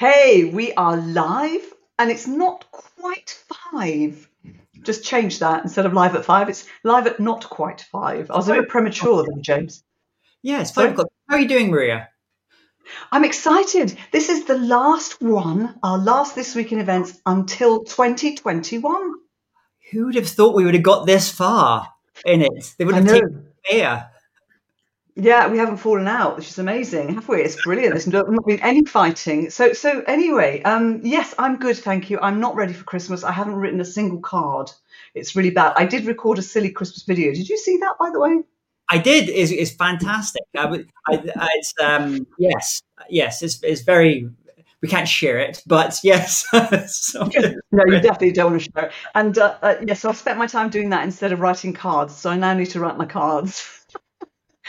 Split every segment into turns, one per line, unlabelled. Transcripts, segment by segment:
Hey, we are live and it's not quite five. Just change that instead of live at five. It's live at not quite five. I was a bit premature then, James.
Yeah, it's five o'clock. How are you doing, Maria?
I'm excited. This is the last one, our last This Week in Events until 2021.
Who would have thought we would have got this far in it? They would have taken air.
Yeah, we haven't fallen out, which is amazing, have we? It's brilliant. There's not been any fighting. So, so anyway, um, yes, I'm good, thank you. I'm not ready for Christmas. I haven't written a single card. It's really bad. I did record a silly Christmas video. Did you see that, by the way?
I did. It's, it's fantastic. I, I, it's um, yes, yes. It's, it's very. We can't share it, but yes.
so, no, you definitely don't want to share it. And uh, uh, yes, yeah, so I spent my time doing that instead of writing cards. So I now need to write my cards.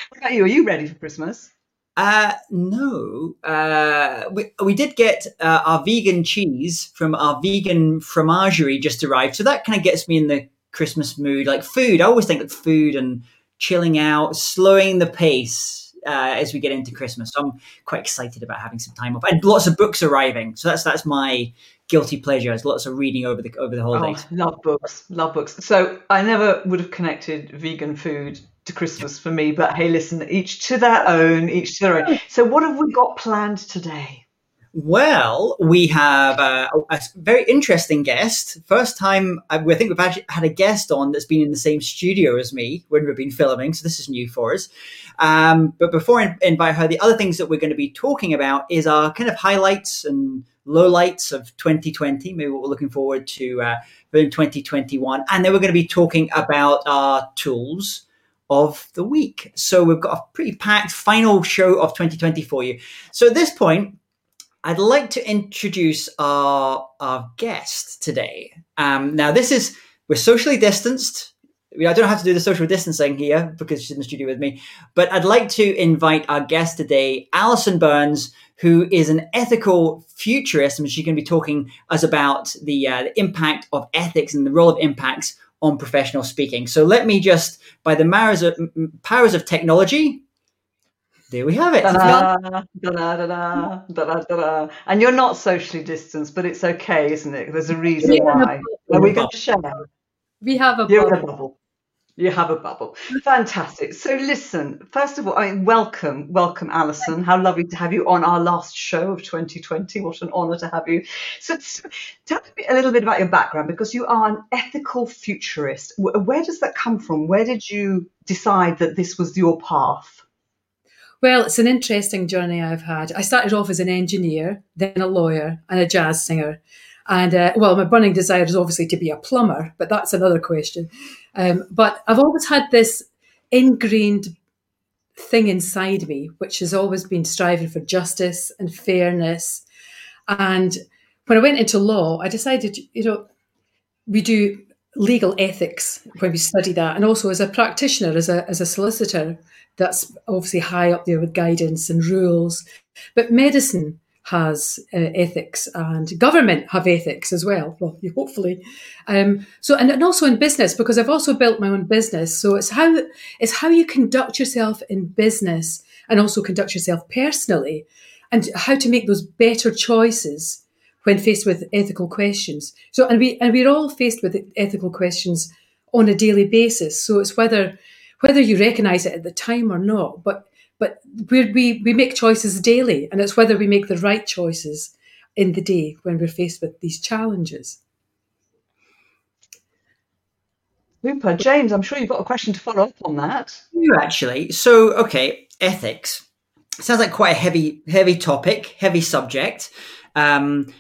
What about you? Are you ready for Christmas?
Uh, no. Uh, we, we did get uh, our vegan cheese from our vegan fromagerie just arrived. So that kind of gets me in the Christmas mood. Like food, I always think of food and chilling out, slowing the pace uh, as we get into Christmas. So I'm quite excited about having some time off. And lots of books arriving. So that's that's my guilty pleasure. There's lots of reading over the over the holidays.
Oh, love books, love books. So I never would have connected vegan food to Christmas for me. But hey, listen, each to their own, each to their own. So, what have we got planned today?
Well, we have a, a very interesting guest. First time, I think we've actually had a guest on that's been in the same studio as me when we've been filming. So this is new for us. Um, but before I invite her, the other things that we're going to be talking about is our kind of highlights and lowlights of 2020, maybe what we're looking forward to uh, in 2021. And then we're going to be talking about our tools of the week. So we've got a pretty packed final show of 2020 for you. So at this point, I'd like to introduce our, our guest today. Um, now, this is, we're socially distanced. I don't have to do the social distancing here because she's in the studio with me, but I'd like to invite our guest today, Alison Burns, who is an ethical futurist, and she's going to be talking us about the, uh, the impact of ethics and the role of impacts on professional speaking. So let me just, by the powers of, powers of technology, there we have it. Da-da,
da-da, and you're not socially distanced, but it's okay, isn't it? There's a reason why. Are we going to share?
We have a bubble.
You have a bubble. Fantastic. So listen, first of all, I mean, welcome, welcome, Alison. How lovely to have you on our last show of 2020. What an honour to have you. So, so tell me a little bit about your background because you are an ethical futurist. Where does that come from? Where did you decide that this was your path?
Well, it's an interesting journey I've had. I started off as an engineer, then a lawyer, and a jazz singer. And uh, well, my burning desire is obviously to be a plumber, but that's another question. Um, but I've always had this ingrained thing inside me, which has always been striving for justice and fairness. And when I went into law, I decided, you know, we do legal ethics when we study that, and also as a practitioner, as a as a solicitor, that's obviously high up there with guidance and rules. But medicine has uh, ethics and government have ethics as well. Well, hopefully. Um, so, and, and also in business, because I've also built my own business. So it's how, it's how you conduct yourself in business and also conduct yourself personally and how to make those better choices when faced with ethical questions. So, and we, and we're all faced with ethical questions on a daily basis. So it's whether, whether you recognize it at the time or not, but but we we, we make choices daily, and it's whether we make the right choices in the day when we're faced with these challenges.
Super. James, I'm sure you've got a question to follow up on that.
You actually. So, okay, ethics. Sounds like quite a heavy, heavy topic, heavy subject. Um,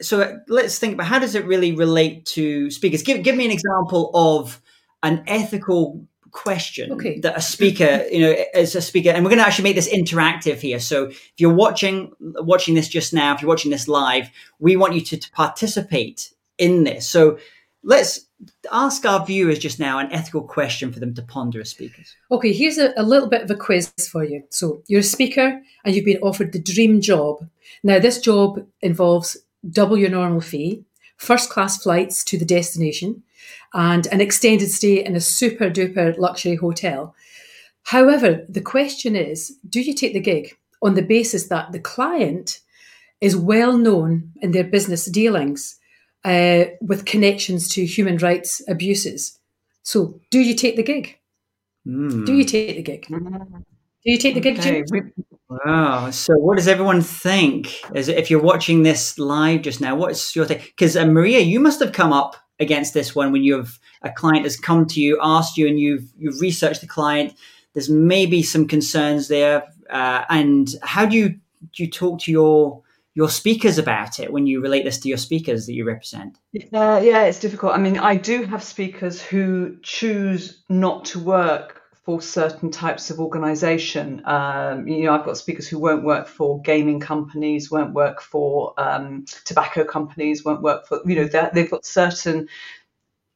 so let's think about how does it really relate to speakers? Give, give me an example of an ethical question okay. that a speaker, you know, as a speaker, and we're going to actually make this interactive here. So if you're watching watching this just now, if you're watching this live, we want you to, to participate in this. So let's ask our viewers just now an ethical question for them to ponder as speakers.
Okay, here's a, a little bit of a quiz for you. So you're a speaker and you've been offered the dream job. Now this job involves double your normal fee, first class flights to the destination and an extended stay in a super duper luxury hotel. However, the question is do you take the gig on the basis that the client is well known in their business dealings uh, with connections to human rights abuses. So, do you take the gig?
Mm.
Do you take the gig? Do you take the gig?
Okay,
James?
Wow. So, what does everyone think? As if you're watching this live just now, what's your take? Because uh, Maria, you must have come up against this one when you've a client has come to you, asked you, and you've you've researched the client. There's maybe some concerns there, uh, and how do you do you talk to your your speakers about it when you relate this to your speakers that you represent?
Yeah, it's difficult. I mean, I do have speakers who choose not to work for certain types of organization. Um, you know, I've got speakers who won't work for gaming companies, won't work for um, tobacco companies, won't work for, you know, they've got certain,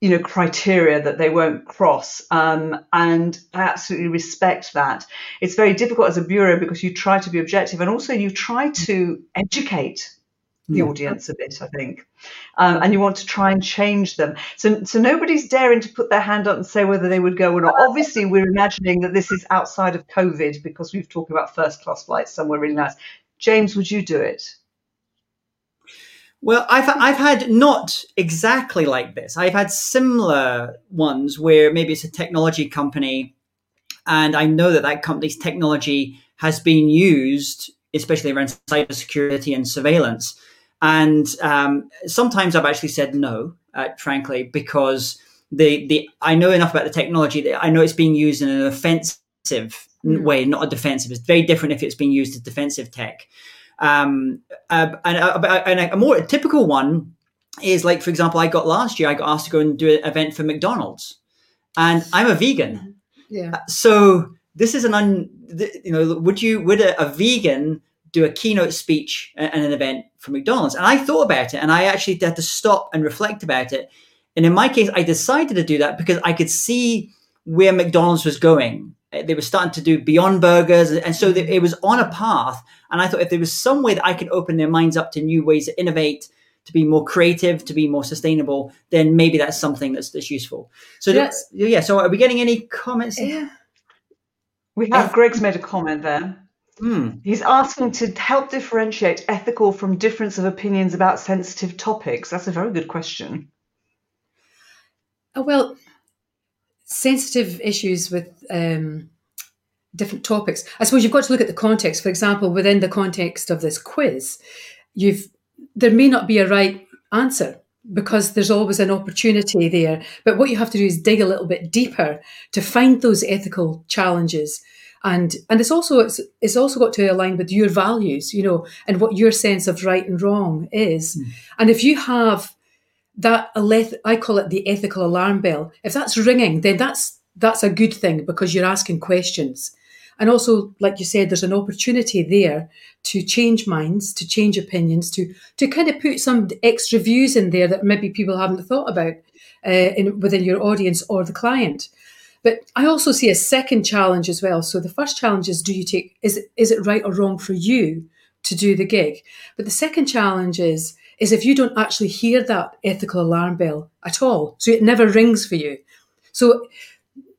you know, criteria that they won't cross. Um, and I absolutely respect that. It's very difficult as a bureau because you try to be objective and also you try to educate the
Hmm.
audience a bit, I think. Um, and you want to try and change them. So, so nobody's daring to put their hand up and say whether they would go or not. Obviously, we're imagining that this is outside of COVID because we've talked about first class flights somewhere really nice. James, would you do it?
Well, I've I've had not exactly like this. I've had similar ones where maybe it's a technology company, and I know that that company's technology has been used, especially around cybersecurity and surveillance. And um, sometimes I've actually said no, uh, frankly, because the the I know enough about the technology that I know it's being used in an offensive
Mm.
way, not a defensive. It's very different if it's being used as defensive tech. Um, uh, and, uh, and a more typical one is like, for example, I got last year, I got asked to go and do an event for McDonald's, and I'm a vegan.
Yeah.
So this is an un, you know, would you would a, a vegan do a keynote speech and an event for McDonald's? And I thought about it, and I actually had to stop and reflect about it. And in my case, I decided to do that because I could see where McDonald's was going. Uh, They were starting to do Beyond Burgers, and so it was on a path. And I thought if there was some way that I could open their minds up to new ways to innovate, to be more creative, to be more sustainable, then maybe that's something that's that's useful. So
Yeah.
that's yeah. So are we getting any comments?
Yeah.
We have Greg's made a comment there.
Hmm.
He's asking to help differentiate ethical from difference of opinions about sensitive topics. That's a very good question.
Oh, well, sensitive issues with um, different topics. I suppose you've got to look at the context. For example, within the context of this quiz, you've there may not be a right answer because there's always an opportunity there. But what you have to do is dig a little bit deeper to find those ethical challenges. And and it's also it's, it's also got to align with your values, you know, and what your sense of right and wrong is. And if you have that I call it the ethical alarm bell. If that's ringing, then that's that's a good thing because you're asking questions. And also, like you said, there's an opportunity there to change minds, to change opinions, to to kind of put some extra views in there that maybe people haven't thought about uh, in, within your audience or the client. But I also see a second challenge as well. So the first challenge is: Do you take is it, is it right or wrong for you to do the gig? But the second challenge is is if you don't actually hear that ethical alarm bell at all, so it never rings for you. So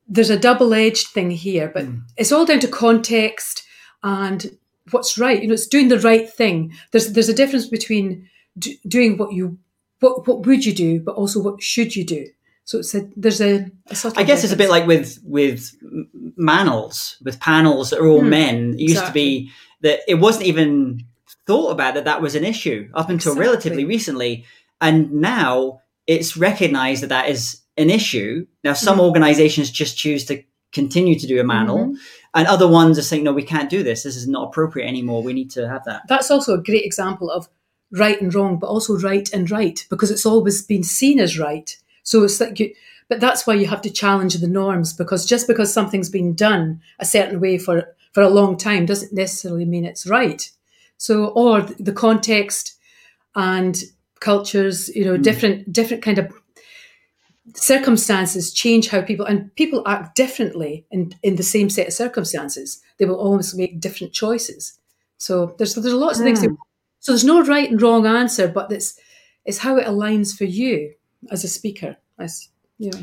there's a double-edged thing here, but hmm. it's all down to context and what's right. You know, it's doing the right thing. There's there's a difference between do, doing what you what what would you do, but also what should you do. So it's a there's a, a subtle
I guess it's a bit like with with manels, with panels that are all
Hmm,
men. It used to be that it wasn't even thought about that that was an issue up until
Exactly.
relatively recently, and now it's recognised that that is an issue. Now, some
Mhm.
organisations just choose to continue to do a manel,
Mhm.
and other ones are saying, "No, we can't do this. This is not appropriate anymore. We need to have that."
that's also a great example of right and wrong, but also right and right because it's always been seen as right. So it's like you, but that's why you have to challenge the norms because just because something's been done a certain way for for a long time doesn't necessarily mean it's right. So or the context and cultures, you know,
Mm.
different different kind of circumstances change how people and people act differently in in the same set of circumstances. They will always make different choices. So there's there's lots of things.
Mm.
So there's no right and wrong answer, but it's it's how it aligns for you as a speaker. As you know,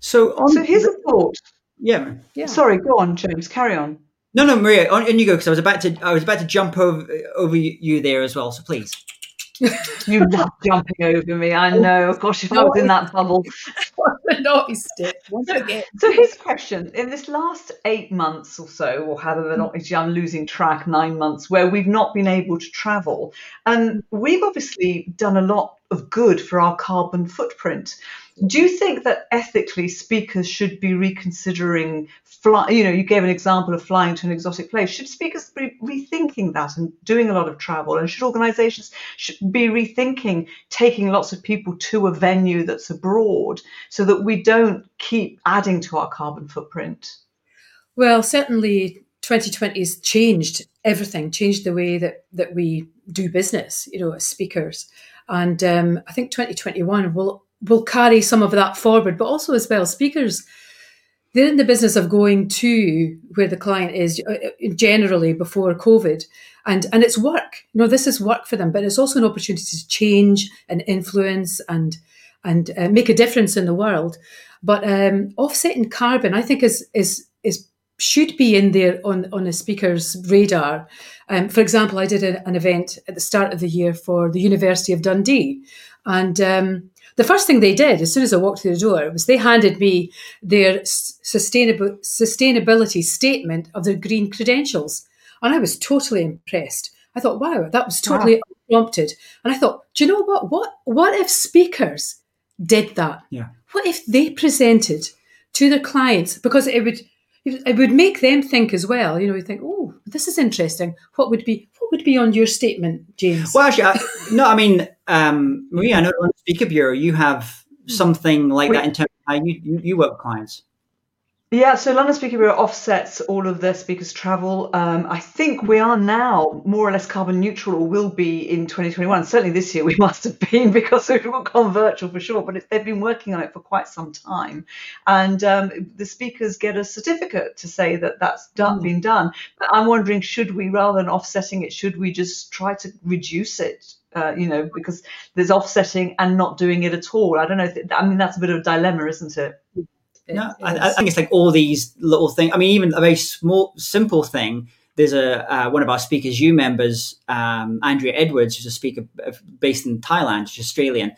So, on
So here's a thought.
yeah,
yeah.
Sorry, go on, James. Carry on.
No, no, Maria, on, on you go because I was about to I was about to jump over over you there as well. So please.
you love jumping over me. I know. Gosh, if I was in that bubble.
naughty stick.
So his question: In this last eight months or so, or however long, I'm losing track, nine months, where we've not been able to travel, and we've obviously done a lot of good for our carbon footprint. Do you think that ethically speakers should be reconsidering fly? You know, you gave an example of flying to an exotic place. Should speakers be rethinking that and doing a lot of travel? And should organisations should be rethinking taking lots of people to a venue that's abroad so that we don't keep adding to our carbon footprint?
Well, certainly 2020 has changed everything, changed the way that, that we do business, you know, as speakers. And um, I think 2021 will will carry some of that forward, but also as well, speakers they're in the business of going to where the client is uh, uh, generally before COVID, and and it's work. You know, this is work for them, but it's also an opportunity to change and influence and and uh, make a difference in the world. But um, offsetting carbon, I think, is is is should be in there on on a speaker's radar. Um, for example, I did a, an event at the start of the year for the University of Dundee, and um, the first thing they did as soon as I walked through the door was they handed me their sustainable sustainability statement of their green credentials, and I was totally impressed. I thought, wow, that was totally wow. unprompted, and I thought, do you know what? What what if speakers did that?
Yeah.
What if they presented to their clients because it would it would make them think as well. You know, you think, oh, this is interesting. What would be what would be on your statement, James?
Well, actually, I, no, I mean, um, Maria, I know on Speaker Bureau you have something like that in terms of how you, you, you work with clients.
Yeah, so London Speaker Bureau offsets all of their speakers' travel. Um, I think we are now more or less carbon neutral, or will be in 2021. Certainly this year we must have been because we've all gone virtual for sure. But they've been working on it for quite some time, and um, the speakers get a certificate to say that that's done, mm. been done. But I'm wondering, should we, rather than offsetting it, should we just try to reduce it? Uh, you know, because there's offsetting and not doing it at all. I don't know. If, I mean, that's a bit of a dilemma, isn't it?
No, I, I, think it's like all these little things. I mean, even a very small, simple thing. There's a uh, one of our speakers, you members, um, Andrea Edwards, who's a speaker based in Thailand, she's Australian,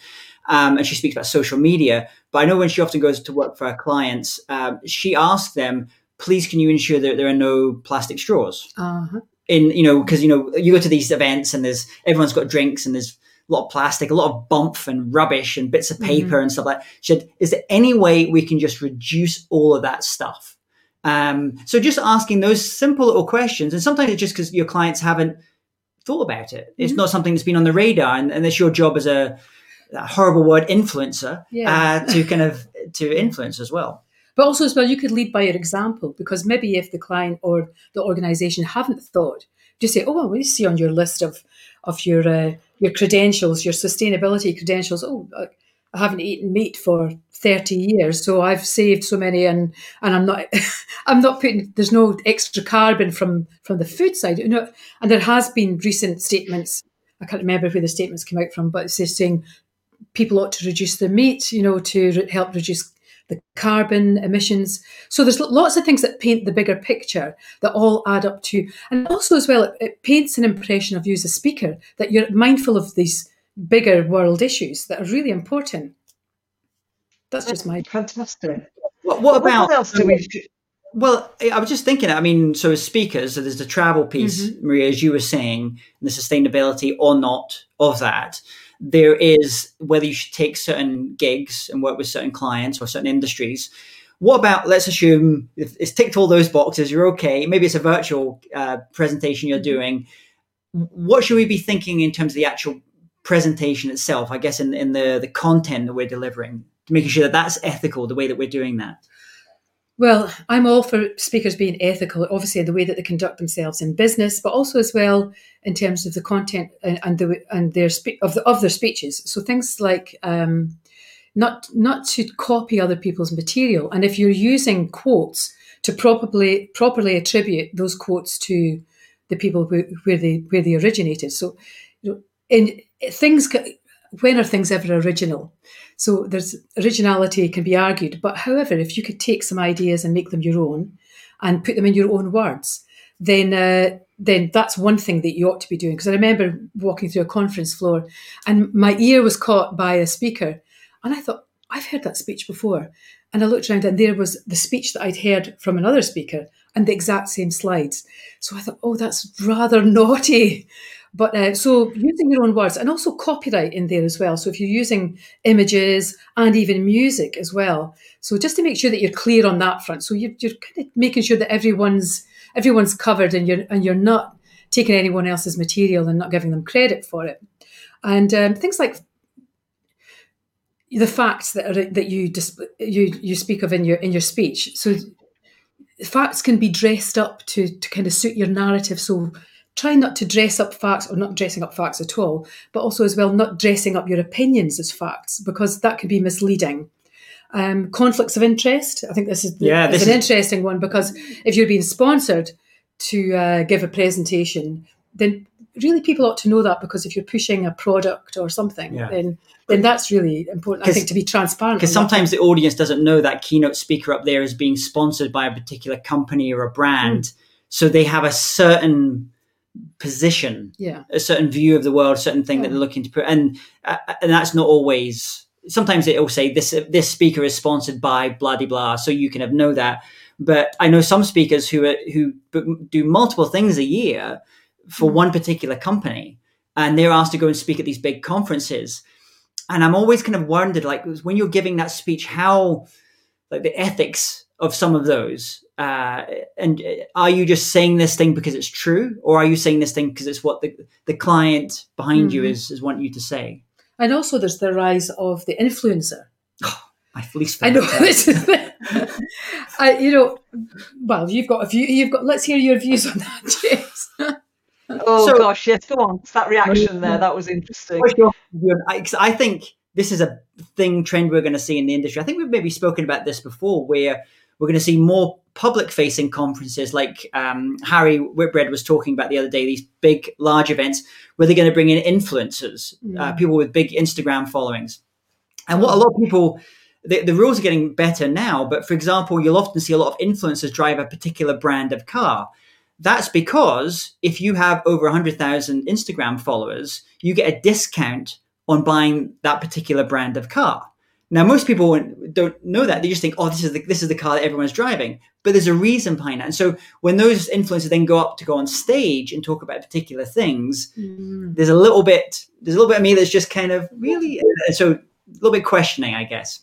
um, and she speaks about social media. But I know when she often goes to work for her clients, um, she asks them, "Please, can you ensure that there are no plastic straws?"
Uh-huh.
In you know, because you know, you go to these events and there's everyone's got drinks and there's a lot of plastic, a lot of bump and rubbish and bits of mm-hmm. paper mm-hmm. and stuff like that. She said, is there any way we can just reduce all of that stuff? Um, so just asking those simple little questions, and sometimes it's just because your clients haven't thought about it. It's mm-hmm. not something that's been on the radar, and, and it's your job as a, a horrible word influencer yeah. uh, to kind of to influence as well.
But also as well, you could lead by your example because maybe if the client or the organisation haven't thought, just say, "Oh, well, we see on your list of of your uh, your credentials, your sustainability credentials. Oh, I haven't eaten meat for 30 years, so I've saved so many and and I'm not I'm not putting there's no extra carbon from from the food side. You know, and there has been recent statements, I can't remember where the statements came out from, but it's saying people ought to reduce their meat, you know, to help reduce the carbon emissions. So there's lots of things that paint the bigger picture that all add up to, and also as well, it, it paints an impression of you as a speaker that you're mindful of these bigger world issues that are really important. That's just my
fantastic.
What, what about
what else do we?
Well, I was just thinking. I mean, so as speakers, so there's the travel piece, mm-hmm. Maria, as you were saying, the sustainability or not of that there is whether you should take certain gigs and work with certain clients or certain industries. What about, let's assume it's ticked all those boxes, you're okay. Maybe it's a virtual uh, presentation you're doing. What should we be thinking in terms of the actual presentation itself? I guess in, in the, the content that we're delivering, making sure that that's ethical, the way that we're doing that.
Well, I'm all for speakers being ethical, obviously, in the way that they conduct themselves in business, but also as well in terms of the content and, and the and their spe- of the of their speeches. So things like um, not not to copy other people's material, and if you're using quotes to properly properly attribute those quotes to the people where they where they originated. So, you know, in things when are things ever original? So there's originality can be argued, but however, if you could take some ideas and make them your own and put them in your own words, then uh, then that's one thing that you ought to be doing. Because I remember walking through a conference floor, and my ear was caught by a speaker, and I thought I've heard that speech before, and I looked around, and there was the speech that I'd heard from another speaker, and the exact same slides. So I thought, oh, that's rather naughty. But uh, so using your own words and also copyright in there as well. So if you're using images and even music as well, so just to make sure that you're clear on that front. So you're, you're kind of making sure that everyone's everyone's covered and you're and you're not taking anyone else's material and not giving them credit for it. And um, things like the facts that are, that you dis- you you speak of in your in your speech. So facts can be dressed up to to kind of suit your narrative. So try not to dress up facts or not dressing up facts at all, but also as well not dressing up your opinions as facts because that could be misleading. Um, conflicts of interest. I think this is, the,
Yeah,
is an
is-
interesting one because if you're being sponsored to uh, give a presentation, then really people ought to know that because if you're pushing a product or something,
Yeah.
then then that's really important. I think to be transparent.
because sometimes the audience doesn't know that keynote speaker up there is being sponsored by a particular company or a brand so they have a certain position
yeah,
a certain view of the world a certain thing that they're looking to put and uh, and that's not always sometimes it will say this this speaker is sponsored by blah de blah so you can know that. But i know some speakers who are, who do multiple things a year for
Mm.
one particular company and they're asked to go and speak at these big conferences. And i'm always kind of wondered like when you're giving that speech how like the ethics of some of those uh, and uh, are you just saying this thing because it's true or are you saying this thing because it's what the, the client behind you
Mhm.
is is wanting you to say
and also there's the rise of the influencer.
my least
I know this is the, I, you know. Well, you've got a view. You've got. Let's hear your views on that, James.
Oh
So-
gosh, yes, go on. It's that reaction there. That was interesting.
What's your view? I, 'cause I think this is a thing trend we're going to see in the industry. I think we've maybe spoken about this before, where we're going to see more public-facing conferences, like um, Harry Whitbread was talking about the other day. These big, large events where they're going to bring in influencers, uh,
Mm.
people with big Instagram followings, and what a lot of people. The, the rules are getting better now, but for example, you'll often see a lot of influencers drive a particular brand of car. That's because if you have over 100,000 Instagram followers, you get a discount on buying that particular brand of car. Now, most people don't know that. They just think, oh, this is the, this is the car that everyone's driving. But there's a reason behind that. And so when those influencers then go up to go on stage and talk about particular things, mm. there's a little bit, there's a little bit of me that's just kind of really, so a little bit questioning, I guess.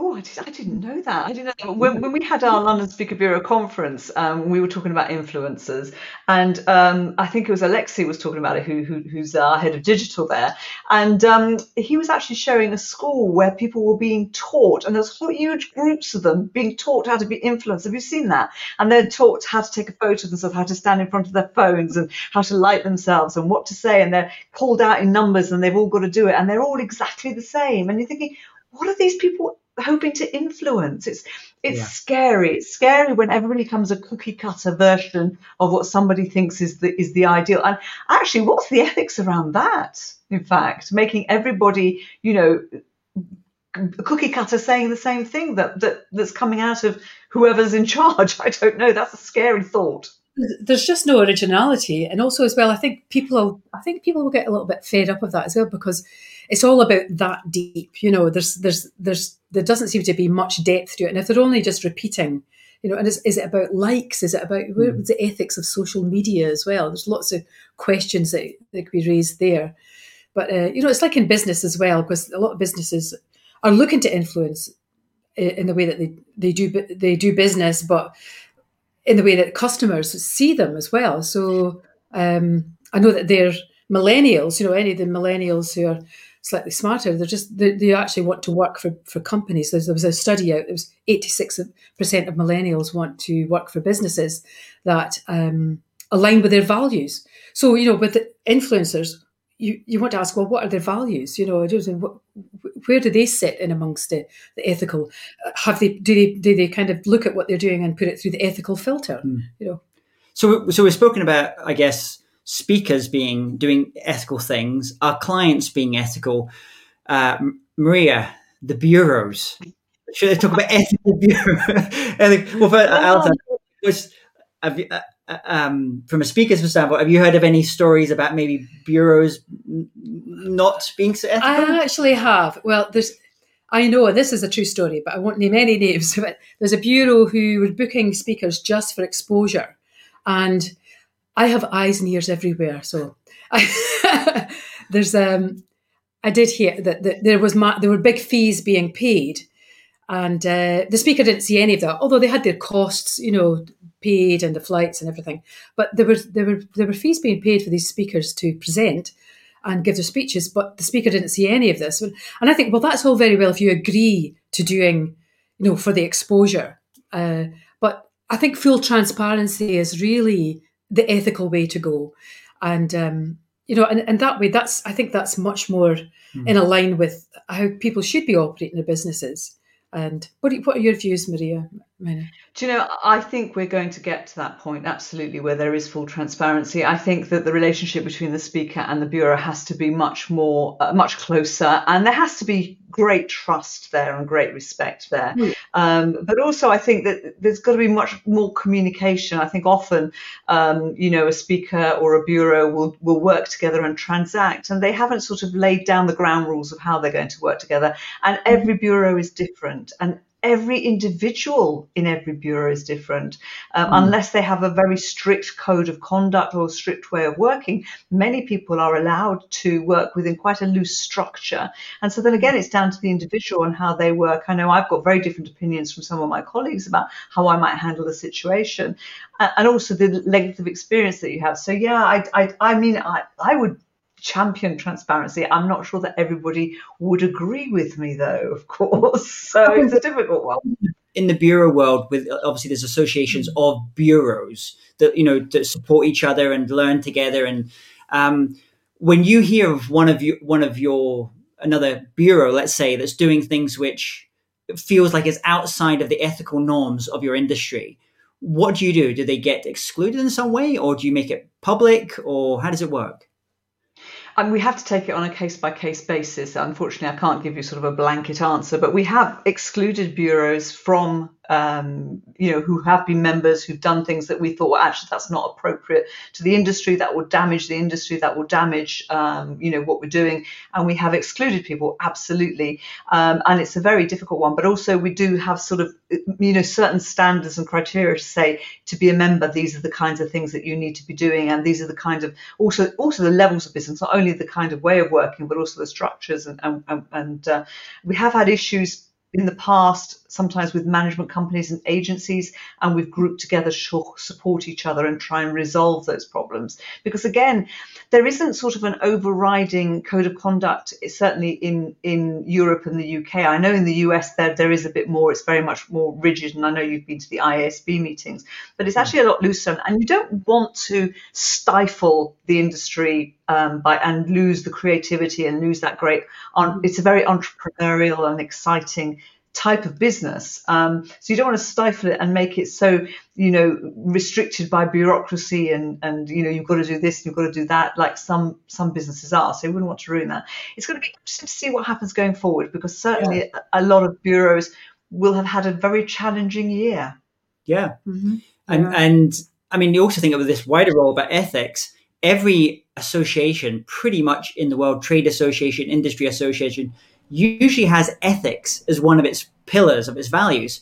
Oh, I, did, I didn't know that. I didn't know. When, when we had our London Speaker Bureau conference, um, we were talking about influencers, and um, I think it was Alexi was talking about it, who, who who's our head of digital there, and um, he was actually showing a school where people were being taught, and there's huge groups of them being taught how to be influencers. Have you seen that? And they're taught how to take a photo of themselves, how to stand in front of their phones, and how to light themselves, and what to say, and they're called out in numbers, and they've all got to do it, and they're all exactly the same, and you're thinking, what are these people hoping to influence. It's it's
Yeah.
scary. It's scary when everybody becomes a cookie cutter version of what somebody thinks is the is the ideal. And actually, what's the ethics around that? In fact, making everybody, you know, cookie cutter saying the same thing that, that that's coming out of whoever's in charge. I don't know. That's a scary thought.
there's just no originality and also as well i think people are i think people will get a little bit fed up of that as well because it's all about that deep you know there's there's there's there doesn't seem to be much depth to it. And if they're only just repeating you know and is, is it about likes? Is it about where's the ethics of social media as well? There's lots of questions that, that could be raised there. But uh, you know it's like in business as well because a lot of businesses are looking to influence in the way that they, they do they do business but in the way that customers see them as well. So um, I know that they're millennials, you know, any of the millennials who are slightly smarter, they're just, they, they actually want to work for, for companies. There's, there was a study out, it was 86% of millennials want to work for businesses that um, align with their values. So, you know, with the influencers, you, you want to ask, well, what are their values? You know, where do they sit in amongst the, the ethical? Have they do they do they kind of look at what they're doing and put it through the ethical filter? You know,
So, so we've spoken about, I guess, speakers being doing ethical things, our clients being ethical. Uh, Maria, the bureaus. Should I talk about ethical bureau? I think, well, for Alta, was have you, uh, um, from a speaker's standpoint, have you heard of any stories about maybe bureaus not being so ethical?
I actually have. Well, there's. I know this is a true story, but I won't name any names. But there's a bureau who were booking speakers just for exposure, and I have eyes and ears everywhere. So I, there's um, I did hear that, that there was ma- there were big fees being paid, and uh, the speaker didn't see any of that. Although they had their costs, you know, paid and the flights and everything, but there were there were there were fees being paid for these speakers to present and give their speeches, but the speaker didn't see any of this. And I think, well, that's all very well if you agree to doing, you know, for the exposure. Uh, but I think full transparency is really the ethical way to go, and um, you know, and, and that way, that's I think that's much more mm. in line with how people should be operating their businesses. And what, what are your views, Maria?
Do you know, I think we're going to get to that point, absolutely, where there is full transparency. I think that the relationship between the speaker and the bureau has to be much more, uh, much closer, and there has to be great trust there and great respect there. Mm. Um, but also, I think that there's got to be much more communication. I think often, um, you know, a speaker or a bureau will will work together and transact, and they haven't sort of laid down the ground rules of how they're going to work together. And hmm. every bureau is different, and every individual in every bureau is different. Um, mm. Unless they have a very strict code of conduct or a strict way of working, many people are allowed to work within quite a loose structure. And so then again, it's down to the individual and how they work. I know I've got very different opinions from some of my colleagues about how I might handle the situation and also the length of experience that you have. So yeah, I, I, I mean, I, I would champion transparency. I'm not sure that everybody would agree with me, though, of course. So it's a difficult one.
In the bureau world, with obviously there's associations of bureaus that you know that support each other and learn together. And um, when you hear of one of you, one of your another bureau, let's say, that's doing things which feels like it's outside of the ethical norms of your industry, what do you do? Do they get excluded in some way, or do you make it public, or how does it work?
And we have to take it on a case by case basis. Unfortunately, I can't give you sort of a blanket answer, but we have excluded bureaus from um, you know, who have been members, who've done things that we thought, well, actually, that's not appropriate to the industry. That will damage the industry. That will damage, um, you know, what we're doing. And we have excluded people, absolutely. Um, and it's a very difficult one. But also, we do have sort of, you know, certain standards and criteria to say to be a member, these are the kinds of things that you need to be doing, and these are the kind of also also the levels of business, not only the kind of way of working, but also the structures. And and, and uh, we have had issues in the past, sometimes with management companies and agencies, and we've grouped together to support each other and try and resolve those problems. Because again, there isn't sort of an overriding code of conduct, eh, certainly in, in Europe and the UK. I know in the US there, there is a bit more, it's very much more rigid, and I know you've been to the IASB meetings, but it's hmm. actually a lot looser. And you don't want to stifle the industry um, by and lose the creativity and lose that great. On, it's a very entrepreneurial and exciting type of business. Um, so you don't want to stifle it and make it so you know restricted by bureaucracy and and you know you've got to do this, and you've got to do that, like some some businesses are. So you wouldn't want to ruin that. It's going to be interesting to see what happens going forward because certainly yeah. a, a, lot of bureaus will have had a very challenging year.
Yeah, mm-hmm. and yeah. and I mean you also think of this wider role about ethics. Every association, pretty much in the world, trade association, industry association, usually has ethics as one of its pillars of its values.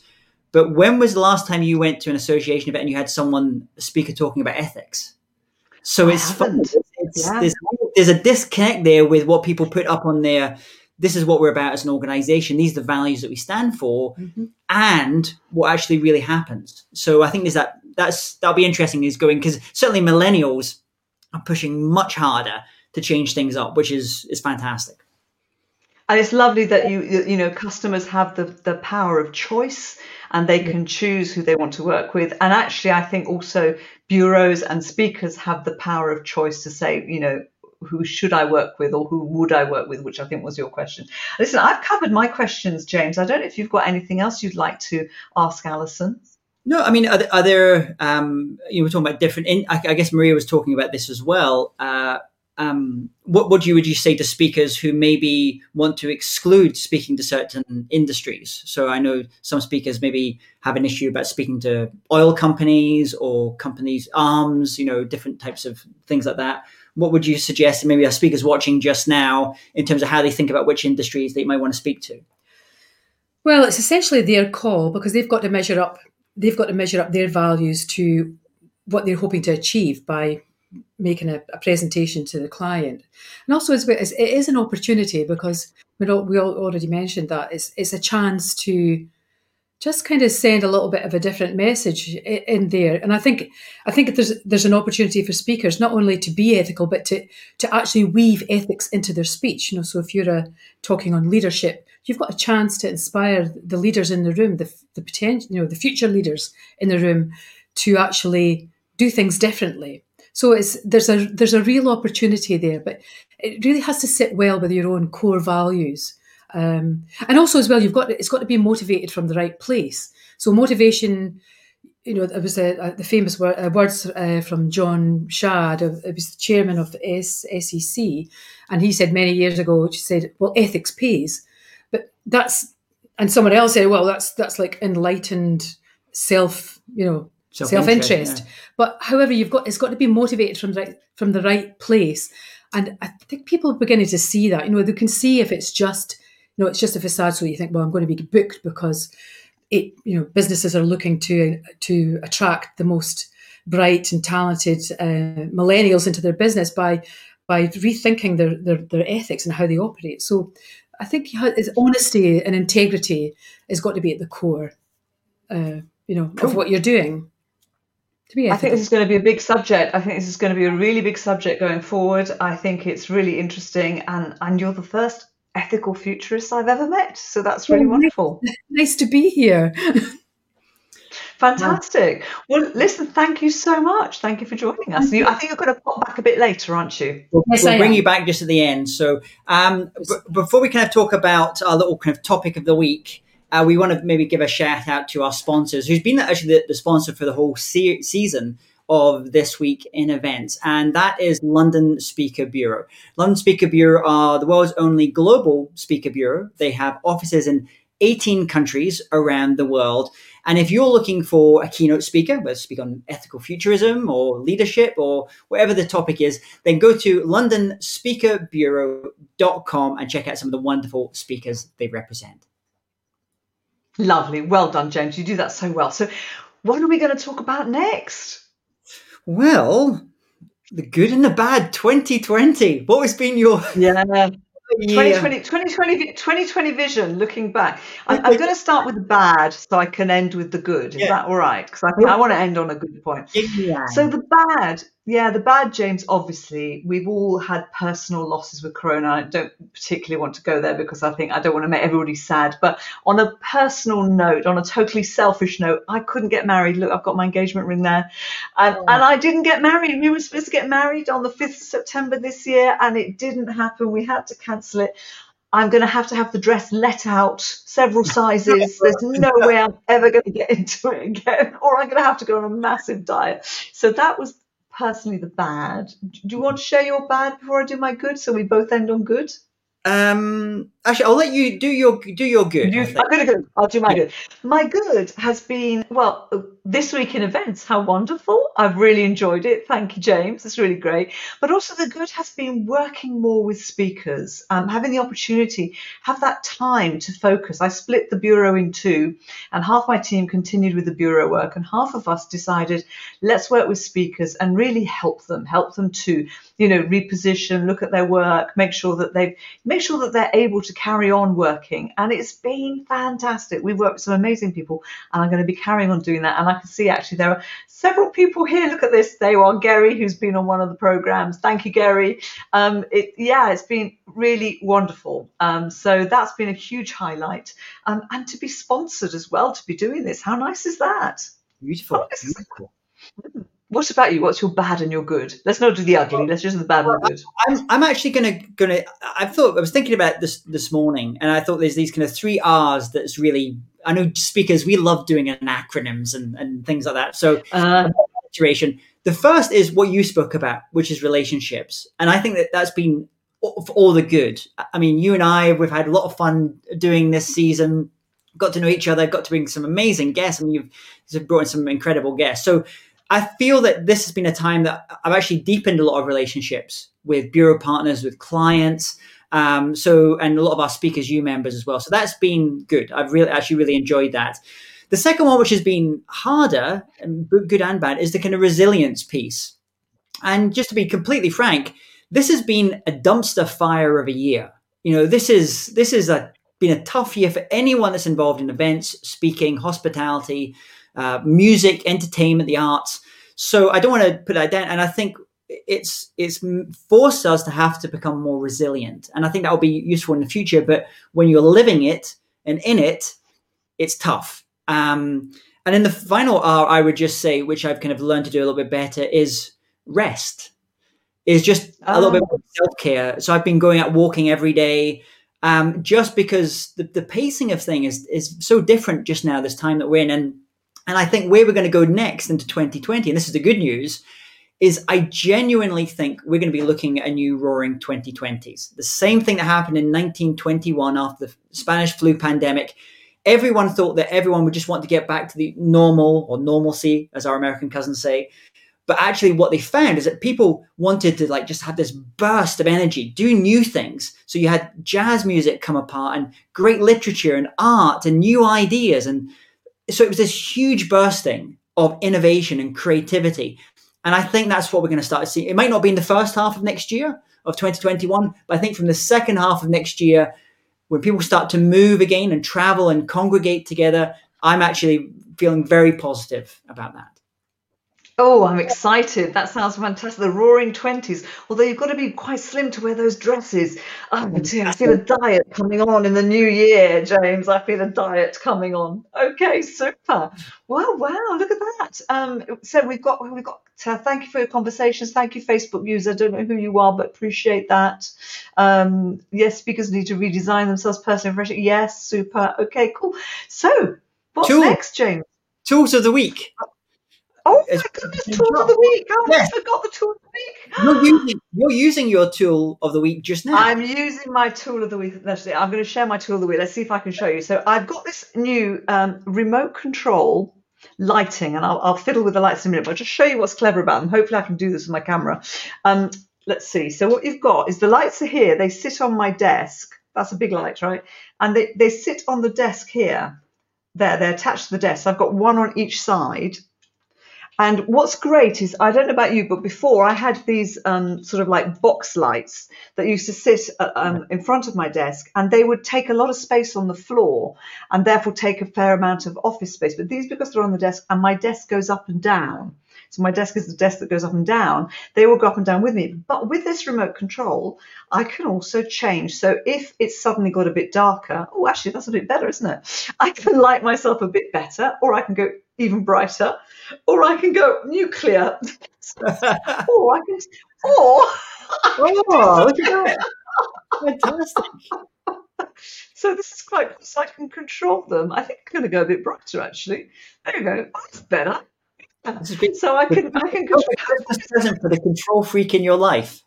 But when was the last time you went to an association event and you had someone speaker talking about ethics? So it's, fun. It's, yeah. there's, there's, a disconnect there with what people put up on their. This is what we're about as an organization. These are the values that we stand for, mm-hmm. and what actually really happens. So I think there's that. That's that'll be interesting. Is going because certainly millennials are pushing much harder to change things up, which is is fantastic.
And it's lovely that you you know customers have the the power of choice and they can choose who they want to work with. And actually, I think also bureaus and speakers have the power of choice to say, you know, who should I work with or who would I work with, which I think was your question. Listen, I've covered my questions, James. I don't know if you've got anything else you'd like to ask Alison.
No, I mean, are there, um, you know, we're talking about different, in, I, I, guess Maria was talking about this as well. Uh, um, what would you would you say to speakers who maybe want to exclude speaking to certain industries? So I know some speakers maybe have an issue about speaking to oil companies or companies arms, you know, different types of things like that. What would you suggest maybe our speakers watching just now in terms of how they think about which industries they might want to speak to?
Well, it's essentially their call because they've got to measure up. They've got to measure up their values to what they're hoping to achieve by making a, a, presentation to the client. And also, it's, it is an opportunity because we all, we all already mentioned that it's, it's a chance to just kind of send a little bit of a different message in there. And I think I think there's there's an opportunity for speakers not only to be ethical, but to to actually weave ethics into their speech. You know, so if you're a, uh, talking on leadership, you've got a chance to inspire the leaders in the room, the the potential, you know, the future leaders in the room, to actually do things differently so it's there's a there's a real opportunity there, but it really has to sit well with your own core values. Um, and also as well, you've got it's got to be motivated from the right place. So motivation, you know, there was a, a, the famous uh, words uh, from John Shad, uh, it was the chairman of the SEC, and he said many years ago, he said, "Well, ethics pays," that's and someone else said, "Well, that's that's like enlightened self, you know, self interest. Yeah. But however, you've got it's got to be motivated from the right from the right place. And I think people are beginning to see that. You know, they can see if it's just, you know, it's just a facade. So you think, well, I'm going to be booked because it, you know, businesses are looking to to attract the most bright and talented uh, millennials into their business by by rethinking their, their their ethics and how they operate. So I think his honesty and integrity has got to be at the core, uh, you know, cool. of what you're doing
to be I think this is going to be a big subject. I think this is going to be a really big subject going forward. I think it's really interesting, and and you're the first ethical futurist I've ever met, so that's really oh, wonderful.
Nice to be here.
Fantastic. Well, listen, thank you so much. Thank you for joining us. You, I think you're going to pop back a bit later, aren't you?
We'll, yes, we'll bring you back just at the end. So, um, b- before we kind of talk about our little kind of topic of the week, uh, we want to maybe give a shout out to our sponsors, who's been actually the, the sponsor for the whole se- season of this week in events, and that is London Speaker Bureau. London Speaker Bureau are the world's only global speaker bureau. They have offices in 18 countries around the world. And if you're looking for a keynote speaker, whether speak on ethical futurism or leadership or whatever the topic is, then go to londonspeakerbureau.com and check out some of the wonderful speakers they represent.
Lovely. Well done, James. You do that so well. So, what are we going to talk about next?
Well, the good and the bad 2020. What has been your
yeah 2020, 2020, 2020 vision looking back. I, am going to start with the bad so I can end with the good. Is yeah. that all right? Because I, I want to end on a good point. Yeah. So, the bad, yeah, the bad, James, obviously, we've all had personal losses with Corona. I don't particularly want to go there because I think I don't want to make everybody sad. But on a personal note, on a totally selfish note, I couldn't get married. Look, I've got my engagement ring there. And, oh. and I didn't get married. We were supposed to get married on the 5th of September this year, and it didn't happen. We had to cancel it. I'm going to have to have the dress let out several sizes. There's no way I'm ever going to get into it again, or I'm going to have to go on a massive diet. So that was personally the bad. Do you want to share your bad before I do my good, so we both end on good?
Um, actually, I'll let you do your do your good.
You, I'm gonna go. I'll do my good. My good has been well this week in events. How wonderful! I've really enjoyed it. Thank you, James. It's really great. But also the good has been working more with speakers, um, having the opportunity, have that time to focus. I split the bureau in two, and half my team continued with the bureau work, and half of us decided let's work with speakers and really help them, help them to you know reposition, look at their work, make sure that they've make sure that they're able to carry on working. And it's been fantastic. We've worked with some amazing people, and I'm going to be carrying on doing that. And I can see actually there are several people here. Look at this. They are Gary, who's been on one of the programs. Thank you, Gary. Um, it, yeah, it's been really wonderful. Um, so that's been a huge highlight. Um, and to be sponsored as well to be doing this. How nice is that?
Beautiful. Beautiful.
Hmm. What about you? What's your bad and your good? Let's not do the ugly. Let's just do the bad and the good.
I'm, I'm actually gonna gonna. I thought I was thinking about this this morning, and I thought there's these kind of three R's that's really. I know speakers we love doing acronyms and, and things like that. So uh. The first is what you spoke about, which is relationships. And I think that that's been for all the good. I mean, you and I, we've had a lot of fun doing this season, got to know each other, got to bring some amazing guests. I mean, you've brought in some incredible guests. So I feel that this has been a time that I've actually deepened a lot of relationships with bureau partners, with clients. Um, so, and a lot of our speakers, you members as well. So that's been good. I've really, actually really enjoyed that. The second one, which has been harder, and good and bad, is the kind of resilience piece. And just to be completely frank, this has been a dumpster fire of a year. You know, this is this is a been a tough year for anyone that's involved in events, speaking, hospitality, uh, music, entertainment, the arts. So I don't want to put that down. And I think it's it's forced us to have to become more resilient. And I think that will be useful in the future. But when you're living it and in it, it's tough. Um, and in the final R, I would just say, which I've kind of learned to do a little bit better, is rest. Is just a little bit more self care. So I've been going out walking every day, um, just because the, the pacing of thing is is so different just now. This time that we're in, and and I think where we're going to go next into 2020, and this is the good news, is I genuinely think we're going to be looking at a new roaring 2020s. The same thing that happened in 1921 after the Spanish flu pandemic everyone thought that everyone would just want to get back to the normal or normalcy, as our American cousins say. But actually, what they found is that people wanted to like just have this burst of energy, do new things. So you had jazz music come apart and great literature and art and new ideas. And so it was this huge bursting of innovation and creativity. And I think that's what we're going to start to see. It might not be in the first half of next year of 2021, but I think from the second half of next year, when people start to move again and travel and congregate together, I'm actually feeling very positive about that.
Oh, I'm excited. That sounds fantastic. The roaring 20s. Although you've got to be quite slim to wear those dresses. Oh, dear. I feel a diet coming on in the new year, James. I feel a diet coming on. Okay, super. Wow, wow. Look at that. Um, so we've got, we've got, uh, thank you for your conversations. Thank you, Facebook user. I Don't know who you are, but appreciate that. Um, yes, speakers need to redesign themselves personally. Fresh. Yes, super. Okay, cool. So what's Tool. next, James?
Tools of the week.
Oh my goodness, tool of the week. I yes. forgot the tool of the week.
You're using, you're using your tool of the week just now.
I'm using my tool of the week. I'm going to share my tool of the week. Let's see if I can show you. So I've got this new um, remote control lighting, and I'll, I'll, fiddle with the lights in a minute, but I'll just show you what's clever about them. Hopefully I can do this with my camera. Um, let's see. So what you've got is the lights are here. They sit on my desk. That's a big light, right? And they, they sit on the desk here. There, they're attached to the desk. I've got one on each side and what's great is, I don't know about you, but before I had these um, sort of like box lights that used to sit uh, um, in front of my desk, and they would take a lot of space on the floor and therefore take a fair amount of office space. But these, because they're on the desk and my desk goes up and down, so my desk is the desk that goes up and down, they will go up and down with me. But with this remote control, I can also change. So if it's suddenly got a bit darker, oh, actually, that's a bit better, isn't it? I can light myself a bit better, or I can go even brighter, or I can go nuclear, or I can, or
oh, look at that, fantastic.
So this is quite cool. So I can control them. I think I'm going to go a bit brighter actually. There you go. That's better. So I can I can control.
present for the control freak in your life.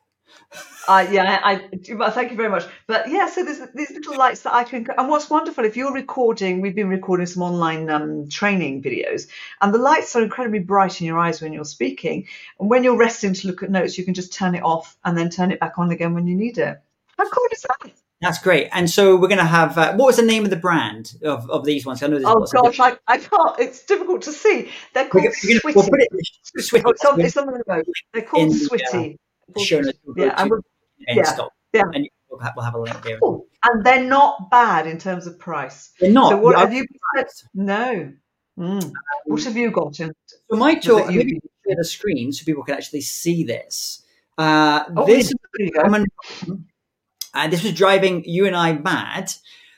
Uh, yeah, I, I thank you very much. But yeah, so there's these little lights that I can. And what's wonderful, if you're recording, we've been recording some online um, training videos, and the lights are incredibly bright in your eyes when you're speaking. And when you're resting to look at notes, you can just turn it off and then turn it back on again when you need it. How cool is that?
That's great. And so we're going to have. Uh, what was the name of the brand of, of these ones?
I know. Oh gosh, I, I can't. It's difficult to see. They're called Switty. We'll put it, Switty. Oh, it's, on, it's on the remote. They're called Switty.
Uh, show yeah, and yeah, stock. Yeah. And we'll have, we'll have a link there.
Oh, and they're not bad in terms of price.
They're not.
So what have you No. Mm. Um, what have you got? In,
so my tool, maybe share the screen so people can actually see this. Uh, oh, this is common, and this was driving you and I mad.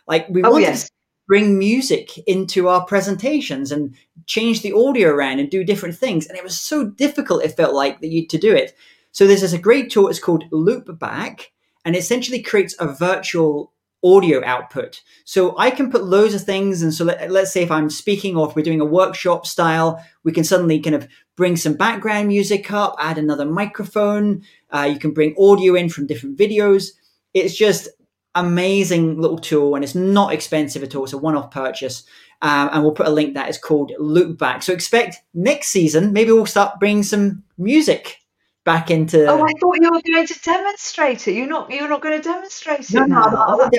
Like we oh, wanted yes. to bring music into our presentations and change the audio around and do different things, and it was so difficult. It felt like that you to do it. So this is a great tool. It's called Loopback, and essentially creates a virtual audio output. So I can put loads of things. And so let, us say if I'm speaking or if we're doing a workshop style, we can suddenly kind of bring some background music up, add another microphone. Uh, you can bring audio in from different videos. It's just amazing little tool and it's not expensive at all. It's a one-off purchase. Um, and we'll put a link that is called Loopback. So expect next season, maybe we'll start bringing some music back into.
Oh, I thought you were going to demonstrate it. You're not. You're not going to demonstrate it. No, now. no, oh,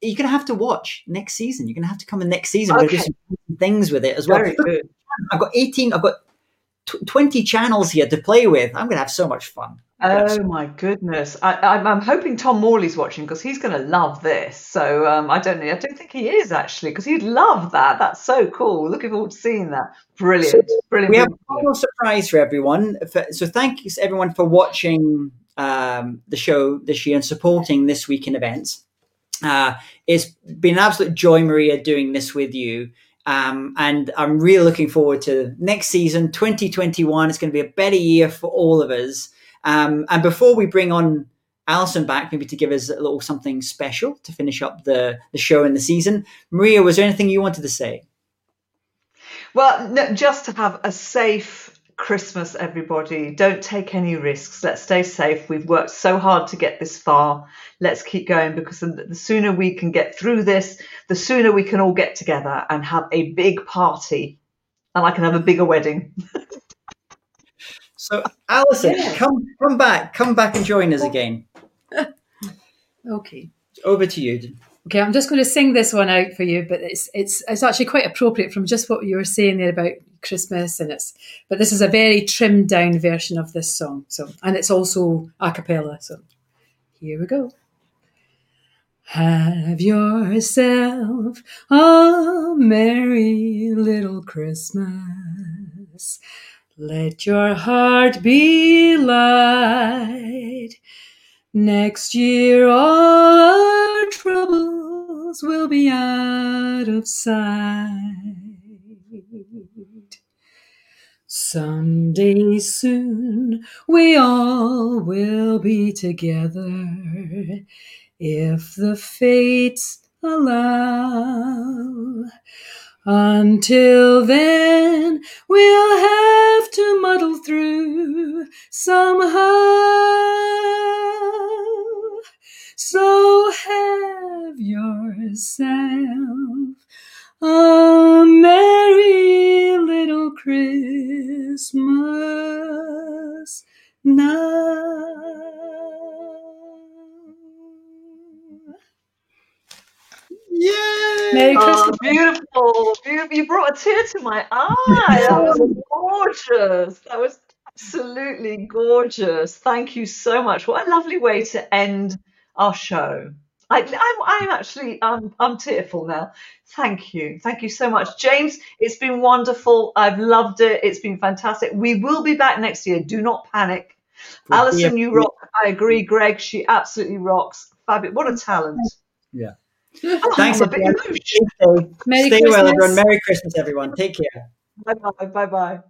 You're going to have to watch next season. You're going to have to come in next season. Okay. We're some things with it as well.
Very good.
I've got 18. I've got 20 channels here to play with. I'm going to have so much fun.
Oh my goodness! I, am hoping Tom Morley's watching because he's going to love this. So um, I don't know. I don't think he is actually because he'd love that. That's so cool. Looking forward to seeing that. Brilliant, so brilliant.
We have a final surprise for everyone. So thank you everyone for watching um, the show this year and supporting this week in events. Uh, it's been an absolute joy, Maria, doing this with you. Um, and I'm really looking forward to next season, 2021. It's going to be a better year for all of us. Um, and before we bring on Alison back, maybe to give us a little something special to finish up the, the show and the season, Maria, was there anything you wanted to say?
Well, no, just to have a safe Christmas, everybody. Don't take any risks. Let's stay safe. We've worked so hard to get this far. Let's keep going because the sooner we can get through this, the sooner we can all get together and have a big party. And I can have a bigger wedding.
So, Alison, yeah. come come back, come back and join us oh. again.
okay.
Over to you.
Okay, I'm just going to sing this one out for you, but it's it's it's actually quite appropriate from just what you were saying there about Christmas, and it's but this is a very trimmed down version of this song. So, and it's also a cappella. So, here we go. Have yourself a merry little Christmas. Let your heart be light. Next year, all our troubles will be out of sight. Someday soon, we all will be together if the fates allow. Until then, we'll have to muddle through somehow. So have yourself a merry little Christmas now.
Yay!
Merry oh, beautiful, beautiful. You brought a tear to my eye. That was gorgeous. That was absolutely gorgeous. Thank you so much. What a lovely way to end our show. I, I'm, I'm actually, I'm, I'm tearful now. Thank you. Thank you so much. James, it's been wonderful. I've loved it. It's been fantastic. We will be back next year. Do not panic. Alison, you rock. I agree. Greg, she absolutely rocks. Fabulous. What a talent.
Yeah. Oh, Thanks, everyone. Stay, Stay well, everyone. Merry Christmas, everyone. Take care.
Bye bye. Bye bye.